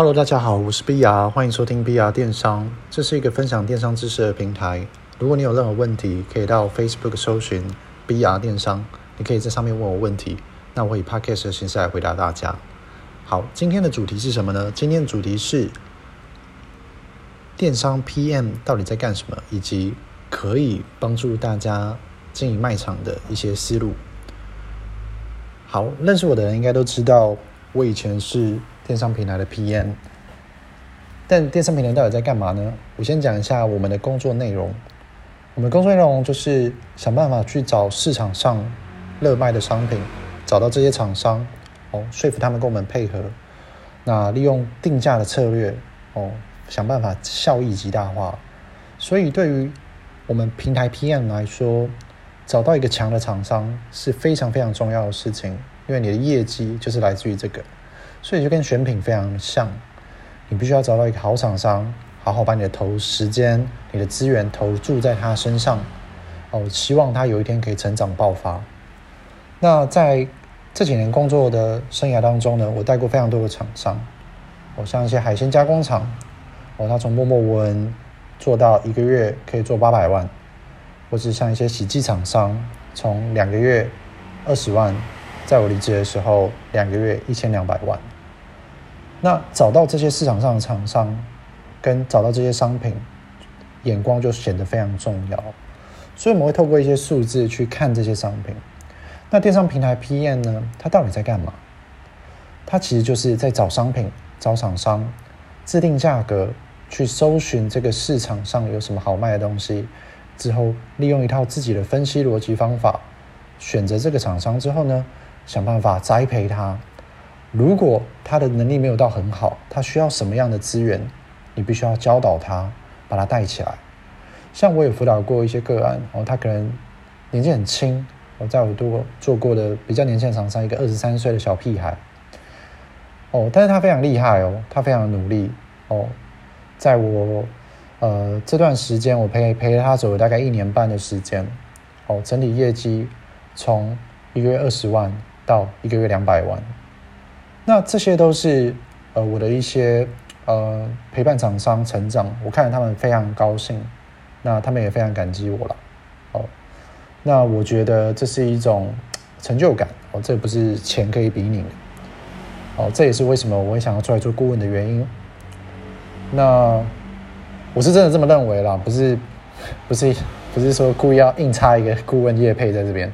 Hello，大家好，我是 BR，欢迎收听 BR 电商。这是一个分享电商知识的平台。如果你有任何问题，可以到 Facebook 搜寻 BR 电商，你可以在上面问我问题，那我以 Podcast 的形式来回答大家。好，今天的主题是什么呢？今天的主题是电商 PM 到底在干什么，以及可以帮助大家经营卖场的一些思路。好，认识我的人应该都知道，我以前是电商平台的 PM。但电商平台到底在干嘛呢？我先讲一下我们的工作内容。我们工作内容就是想办法去找市场上热卖的商品，找到这些厂商，哦，说服他们跟我们配合。那利用定价的策略，哦，想办法效益极大化。所以对于我们平台 PM 来说，找到一个强的厂商是非常非常重要的事情，因为你的业绩就是来自于这个，所以就跟选品非常像，你必须要找到一个好厂商，好好把你的投时间、你的资源投注在他身上，哦，希望他有一天可以成长爆发。那在这几年工作的生涯当中呢，我带过非常多的厂商，哦，像一些海鲜加工厂，哦，他从默默无闻做到一个月可以做八百万。或是像一些洗剂厂商，从两个月二十万，在我离职的时候，两个月一千两百万。那找到这些市场上的厂商，跟找到这些商品，眼光就显得非常重要。所以我们会透过一些数字去看这些商品。那电商平台 PM 呢？它到底在干嘛？它其实就是在找商品、找厂商，制定价格，去搜寻这个市场上有什么好卖的东西。之后，利用一套自己的分析逻辑方法，选择这个厂商之后呢，想办法栽培它。如果他的能力没有到很好，他需要什么样的资源，你必须要教导他，把他带起来。像我有辅导过一些个案，哦，他可能年纪很轻，我在我做做过的比较年轻的厂商，一个二十三岁的小屁孩，哦，但是他非常厉害哦，他非常努力哦，在我。呃，这段时间我陪陪他走了大概一年半的时间，哦，整体业绩从一个月二十万到一个月两百万，那这些都是呃我的一些呃陪伴厂商成长，我看着他们非常高兴，那他们也非常感激我了，哦，那我觉得这是一种成就感，哦，这不是钱可以比拟的，哦，这也是为什么我会想要出来做顾问的原因，那。我是真的这么认为啦，不是，不是，不是说故意要硬插一个顾问业配在这边，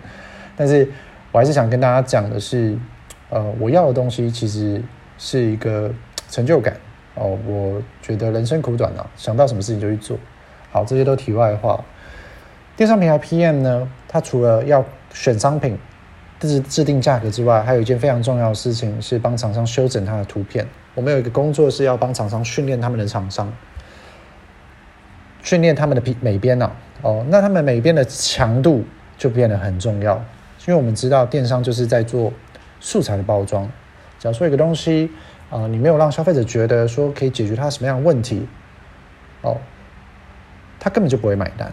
但是我还是想跟大家讲的是，呃，我要的东西其实是一个成就感哦。我觉得人生苦短啊，想到什么事情就去做。好，这些都题外话。电商平台 PM 呢，它除了要选商品、制制定价格之外，还有一件非常重要的事情是帮厂商修整它的图片。我们有一个工作是要帮厂商训练他们的厂商。训练他们的美编呢？哦，那他们美编的强度就变得很重要，因为我们知道电商就是在做素材的包装。假如说一个东西啊、你没有让消费者觉得说可以解决他什么样的问题，哦，他根本就不会买单。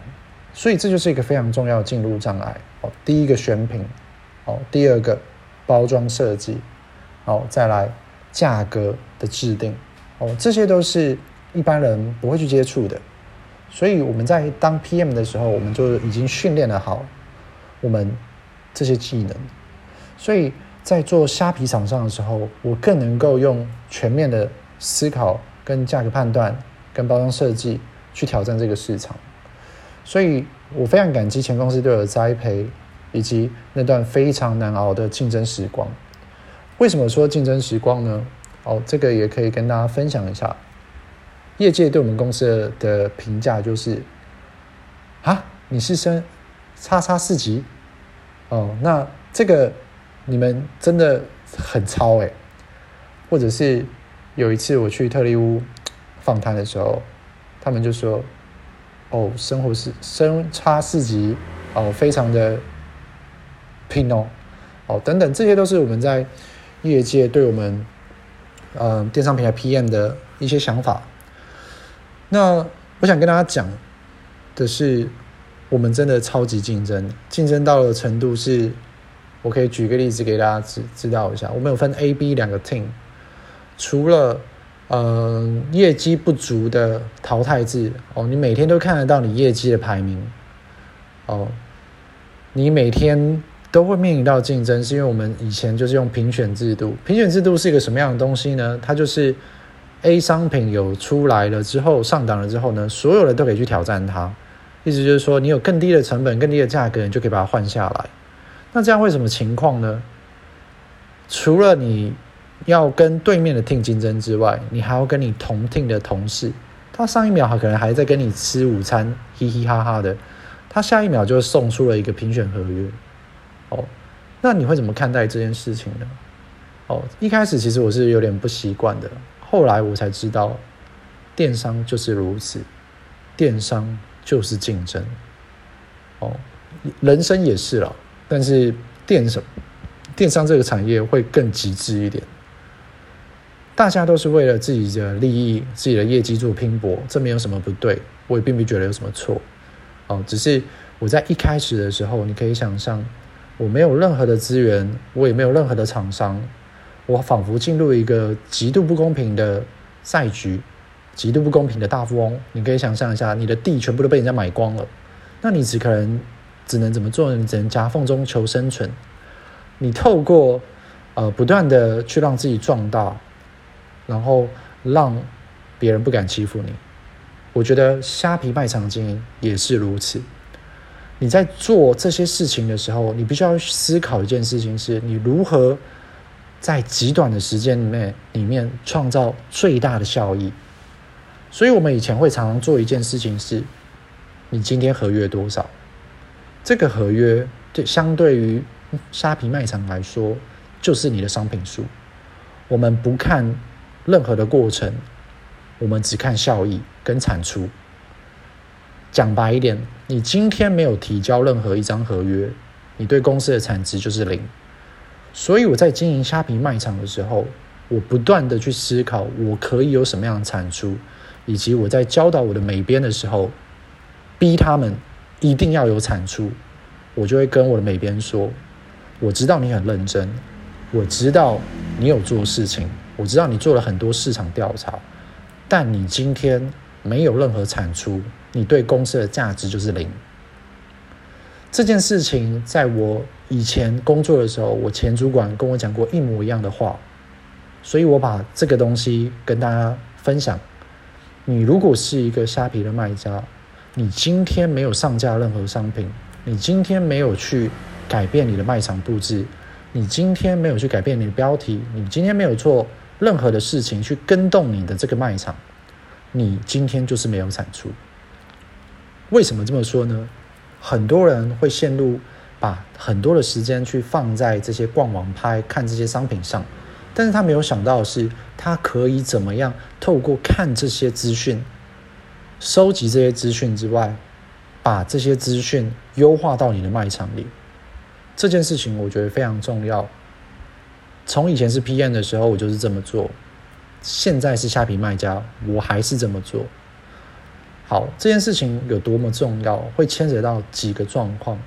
所以这就是一个非常重要的进入障碍。哦，第一个选品，哦，第二个包装设计，哦，再来价格的制定，哦，这些都是一般人不会去接触的。所以我们在当 PM 的时候，我们就已经训练了好我们这些技能。所以在做虾皮厂商的时候，我更能够用全面的思考、跟价格判断、跟包装设计去挑战这个市场。所以我非常感激前公司对我的栽培，以及那段非常难熬的竞争时光。为什么说竞争时光呢？哦，这个也可以跟大家分享一下。业界对我们公司的评价就是：啊，你是升叉叉四级哦，那这个你们真的很超诶。或者是有一次我去特力屋访谈的时候，他们就说：哦，生活是升差四级哦，非常的拼哦，哦等等，这些都是我们在业界对我们嗯、呃、电商平台 PM 的一些想法。那我想跟大家讲的是，我们真的超级竞争，竞争到了程度是，我可以举个例子给大家知知道一下。我们有分 A、B 两个 team，除了呃业绩不足的淘汰制哦，你每天都看得到你业绩的排名哦，你每天都会面临到竞争，是因为我们以前就是用评选制度。评选制度是一个什么样的东西呢？它就是 A 商品有出来了之后，上档了之后呢，所有人都可以去挑战它。意思就是说，你有更低的成本、更低的价格，你就可以把它换下来。那这样会什么情况呢？除了你要跟对面的听竞争之外，你还要跟你同听的同事，他上一秒还可能还在跟你吃午餐，嘻嘻哈哈的，他下一秒就送出了一个评选合约。哦，那你会怎么看待这件事情呢？哦，一开始其实我是有点不习惯的，后来我才知道，电商就是如此，电商。就是竞争，哦，人生也是了，但是电商电商这个产业会更极致一点。大家都是为了自己的利益、自己的业绩做拼搏，这没有什么不对，我也并不觉得有什么错。哦，只是我在一开始的时候，你可以想象，我没有任何的资源，我也没有任何的厂商，我仿佛进入一个极度不公平的赛局。极度不公平的大富翁，你可以想象一下，你的地全部都被人家买光了，那你只可能只能怎么做呢？你只能夹缝中求生存。你透过呃不断的去让自己壮大，然后让别人不敢欺负你。我觉得虾皮卖场经营也是如此。你在做这些事情的时候，你必须要思考一件事情：是你如何在极短的时间里面里面创造最大的效益。所以，我们以前会常常做一件事情是：你今天合约多少？这个合约对相对于虾皮卖场来说，就是你的商品数。我们不看任何的过程，我们只看效益跟产出。讲白一点，你今天没有提交任何一张合约，你对公司的产值就是零。所以我在经营虾皮卖场的时候，我不断的去思考，我可以有什么样的产出。以及我在教导我的美编的时候，逼他们一定要有产出，我就会跟我的美编说：“我知道你很认真，我知道你有做事情，我知道你做了很多市场调查，但你今天没有任何产出，你对公司的价值就是零。”这件事情在我以前工作的时候，我前主管跟我讲过一模一样的话，所以我把这个东西跟大家分享。你如果是一个虾皮的卖家，你今天没有上架任何商品，你今天没有去改变你的卖场布置，你今天没有去改变你的标题，你今天没有做任何的事情去跟动你的这个卖场，你今天就是没有产出。为什么这么说呢？很多人会陷入把很多的时间去放在这些逛网拍、看这些商品上。但是他没有想到的是，他可以怎么样透过看这些资讯、收集这些资讯之外，把这些资讯优化到你的卖场里。这件事情我觉得非常重要。从以前是 PM 的时候，我就是这么做；现在是虾皮卖家，我还是这么做。好，这件事情有多么重要，会牵扯到几个状况。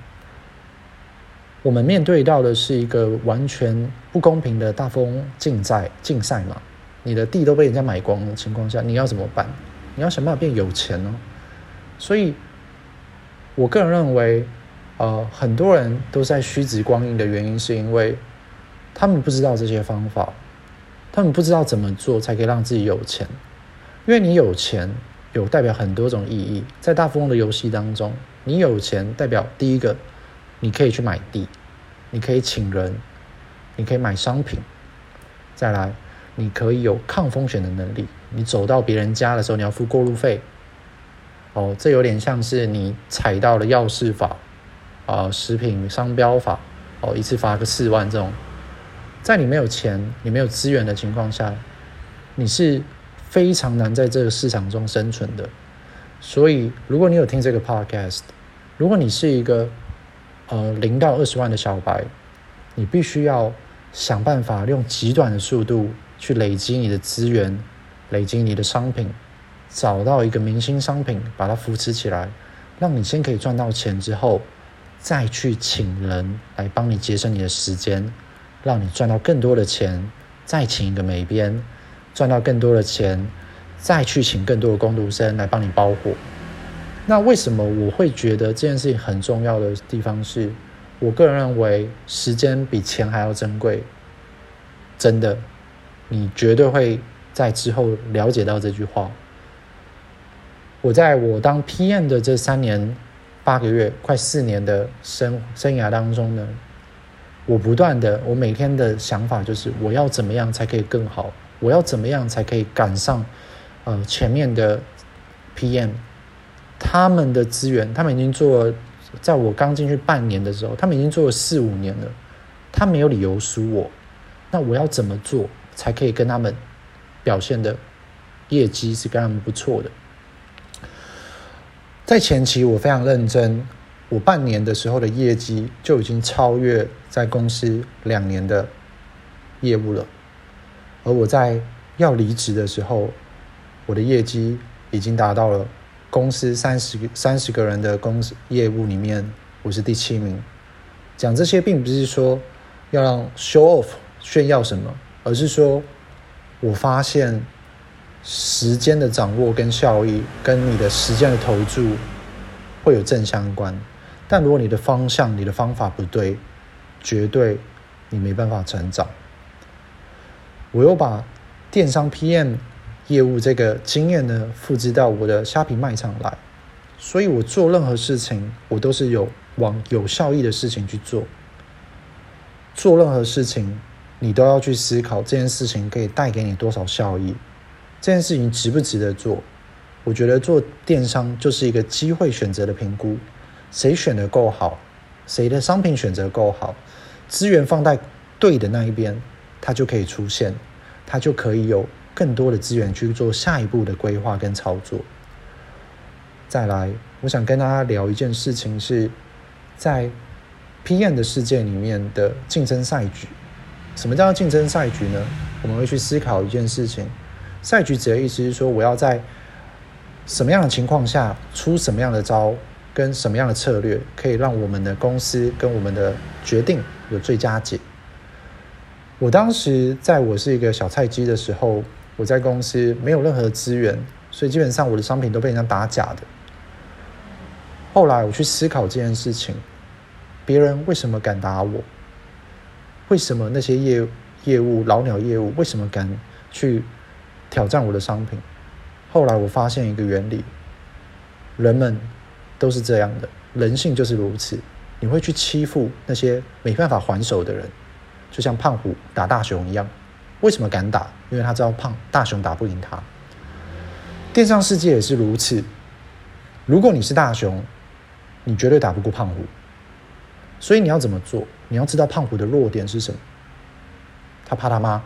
我们面对到的是一个完全不公平的大风竞赛竞赛嘛？你的地都被人家买光的情况下，你要怎么办？你要想办法变有钱哦。所以，我个人认为，呃，很多人都在虚掷光阴的原因，是因为他们不知道这些方法，他们不知道怎么做才可以让自己有钱。因为你有钱，有代表很多种意义。在大富翁的游戏当中，你有钱代表第一个。你可以去买地，你可以请人，你可以买商品，再来，你可以有抗风险的能力。你走到别人家的时候，你要付过路费。哦，这有点像是你踩到了药事法啊、食品商标法哦，一次罚个四万这种。在你没有钱、你没有资源的情况下，你是非常难在这个市场中生存的。所以，如果你有听这个 podcast，如果你是一个呃，零到二十万的小白，你必须要想办法用极短的速度去累积你的资源，累积你的商品，找到一个明星商品，把它扶持起来，让你先可以赚到钱之后，再去请人来帮你节省你的时间，让你赚到更多的钱，再请一个美编，赚到更多的钱，再去请更多的工读生来帮你包货。那为什么我会觉得这件事情很重要的地方是，我个人认为时间比钱还要珍贵。真的，你绝对会在之后了解到这句话。我在我当 PM 的这三年八个月，快四年的生生涯当中呢，我不断的，我每天的想法就是，我要怎么样才可以更好？我要怎么样才可以赶上呃前面的 PM？他们的资源，他们已经做了，在我刚进去半年的时候，他们已经做了四五年了，他没有理由输我。那我要怎么做才可以跟他们表现的业绩是非常不错的？在前期我非常认真，我半年的时候的业绩就已经超越在公司两年的业务了，而我在要离职的时候，我的业绩已经达到了。公司三十三十个人的公司业务里面，我是第七名。讲这些并不是说要让 show off 炫耀什么，而是说我发现时间的掌握跟效益跟你的时间的投注会有正相关。但如果你的方向、你的方法不对，绝对你没办法成长。我又把电商 PM。业务这个经验呢，复制到我的虾皮卖场来，所以我做任何事情，我都是有往有效益的事情去做。做任何事情，你都要去思考这件事情可以带给你多少效益，这件事情值不值得做？我觉得做电商就是一个机会选择的评估，谁选的够好，谁的商品选择够好，资源放在对的那一边，它就可以出现，它就可以有。更多的资源去做下一步的规划跟操作。再来，我想跟大家聊一件事情，是在 PM 的世界里面的竞争赛局。什么叫竞争赛局呢？我们会去思考一件事情。赛局指的意思是说，我要在什么样的情况下出什么样的招，跟什么样的策略，可以让我们的公司跟我们的决定有最佳解。我当时在我是一个小菜鸡的时候。我在公司没有任何资源，所以基本上我的商品都被人家打假的。后来我去思考这件事情，别人为什么敢打我？为什么那些业业务老鸟业务为什么敢去挑战我的商品？后来我发现一个原理，人们都是这样的，人性就是如此。你会去欺负那些没办法还手的人，就像胖虎打大雄一样。为什么敢打？因为他知道胖大雄打不赢他。电商世界也是如此。如果你是大雄，你绝对打不过胖虎。所以你要怎么做？你要知道胖虎的弱点是什么？他怕他妈。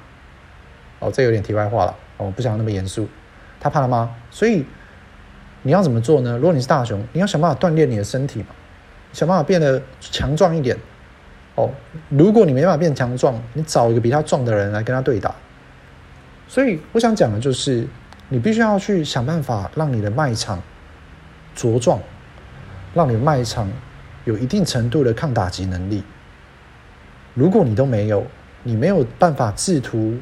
哦，这有点题外话了。哦，不想那么严肃。他怕他妈，所以你要怎么做呢？如果你是大雄，你要想办法锻炼你的身体嘛，想办法变得强壮一点。哦，如果你没办法变强壮，你找一个比他壮的人来跟他对打。所以我想讲的就是，你必须要去想办法让你的卖场茁壮，让你卖场有一定程度的抗打击能力。如果你都没有，你没有办法制图，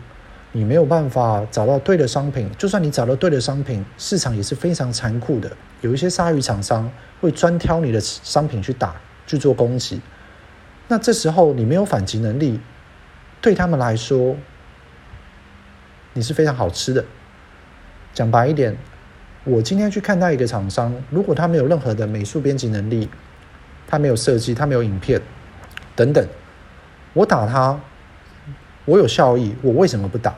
你没有办法找到对的商品，就算你找到对的商品，市场也是非常残酷的。有一些鲨鱼厂商会专挑你的商品去打，去做攻击。那这时候你没有反击能力，对他们来说，你是非常好吃的。讲白一点，我今天去看待一个厂商，如果他没有任何的美术编辑能力，他没有设计，他没有影片等等，我打他，我有效益，我为什么不打？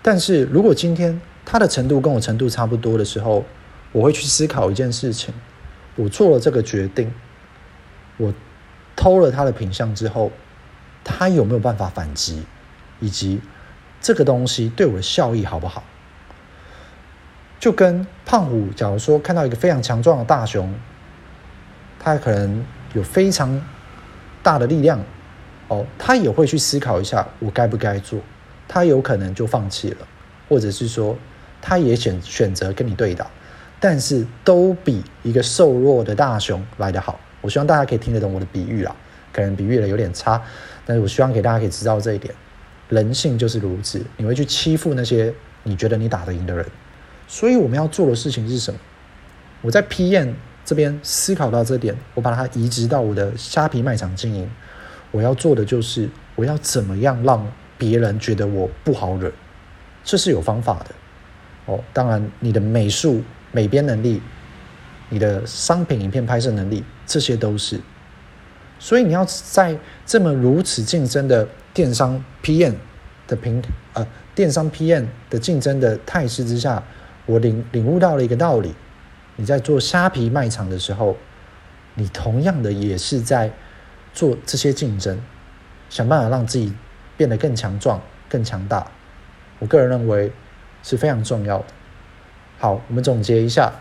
但是如果今天他的程度跟我程度差不多的时候，我会去思考一件事情，我做了这个决定，我。偷了他的品相之后，他有没有办法反击？以及这个东西对我的效益好不好？就跟胖虎，假如说看到一个非常强壮的大熊，他可能有非常大的力量，哦，他也会去思考一下我该不该做。他有可能就放弃了，或者是说他也选选择跟你对打，但是都比一个瘦弱的大熊来得好。我希望大家可以听得懂我的比喻啦，可能比喻的有点差，但是我希望给大家可以知道这一点，人性就是如此，你会去欺负那些你觉得你打得赢的人。所以我们要做的事情是什么？我在 PM 这边思考到这点，我把它移植到我的虾皮卖场经营。我要做的就是，我要怎么样让别人觉得我不好惹？这是有方法的哦。当然，你的美术美编能力，你的商品影片拍摄能力，这些都是。所以你要在这么如此竞争的电商 PM 的平呃电商 PM 的竞争的态势之下，我领领悟到了一个道理：你在做虾皮卖场的时候，你同样的也是在做这些竞争，想办法让自己变得更强壮、更强大。我个人认为是非常重要的。好，我们总结一下：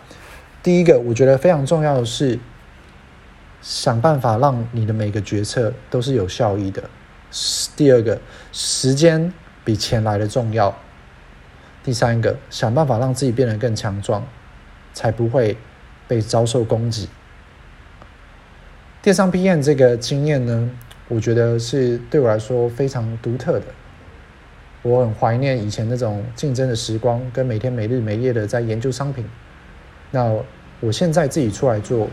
第一个，我觉得非常重要的是想办法让你的每个决策都是有效益的；第二个，时间比钱来的重要。第三个，想办法让自己变得更强壮，才不会被遭受攻击。电商 PM 这个经验呢，我觉得是对我来说非常独特的。我很怀念以前那种竞争的时光，跟每天每日每夜的在研究商品。那我现在自己出来做，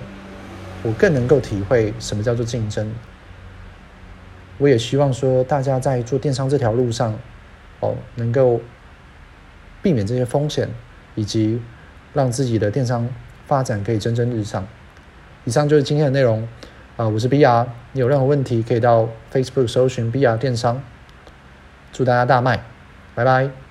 我更能够体会什么叫做竞争。我也希望说，大家在做电商这条路上，哦，能够。避免这些风险，以及让自己的电商发展可以蒸蒸日上。以上就是今天的内容啊、我是 BR，你有任何问题可以到 Facebook 搜寻 BR 电商。祝大家大卖，拜拜。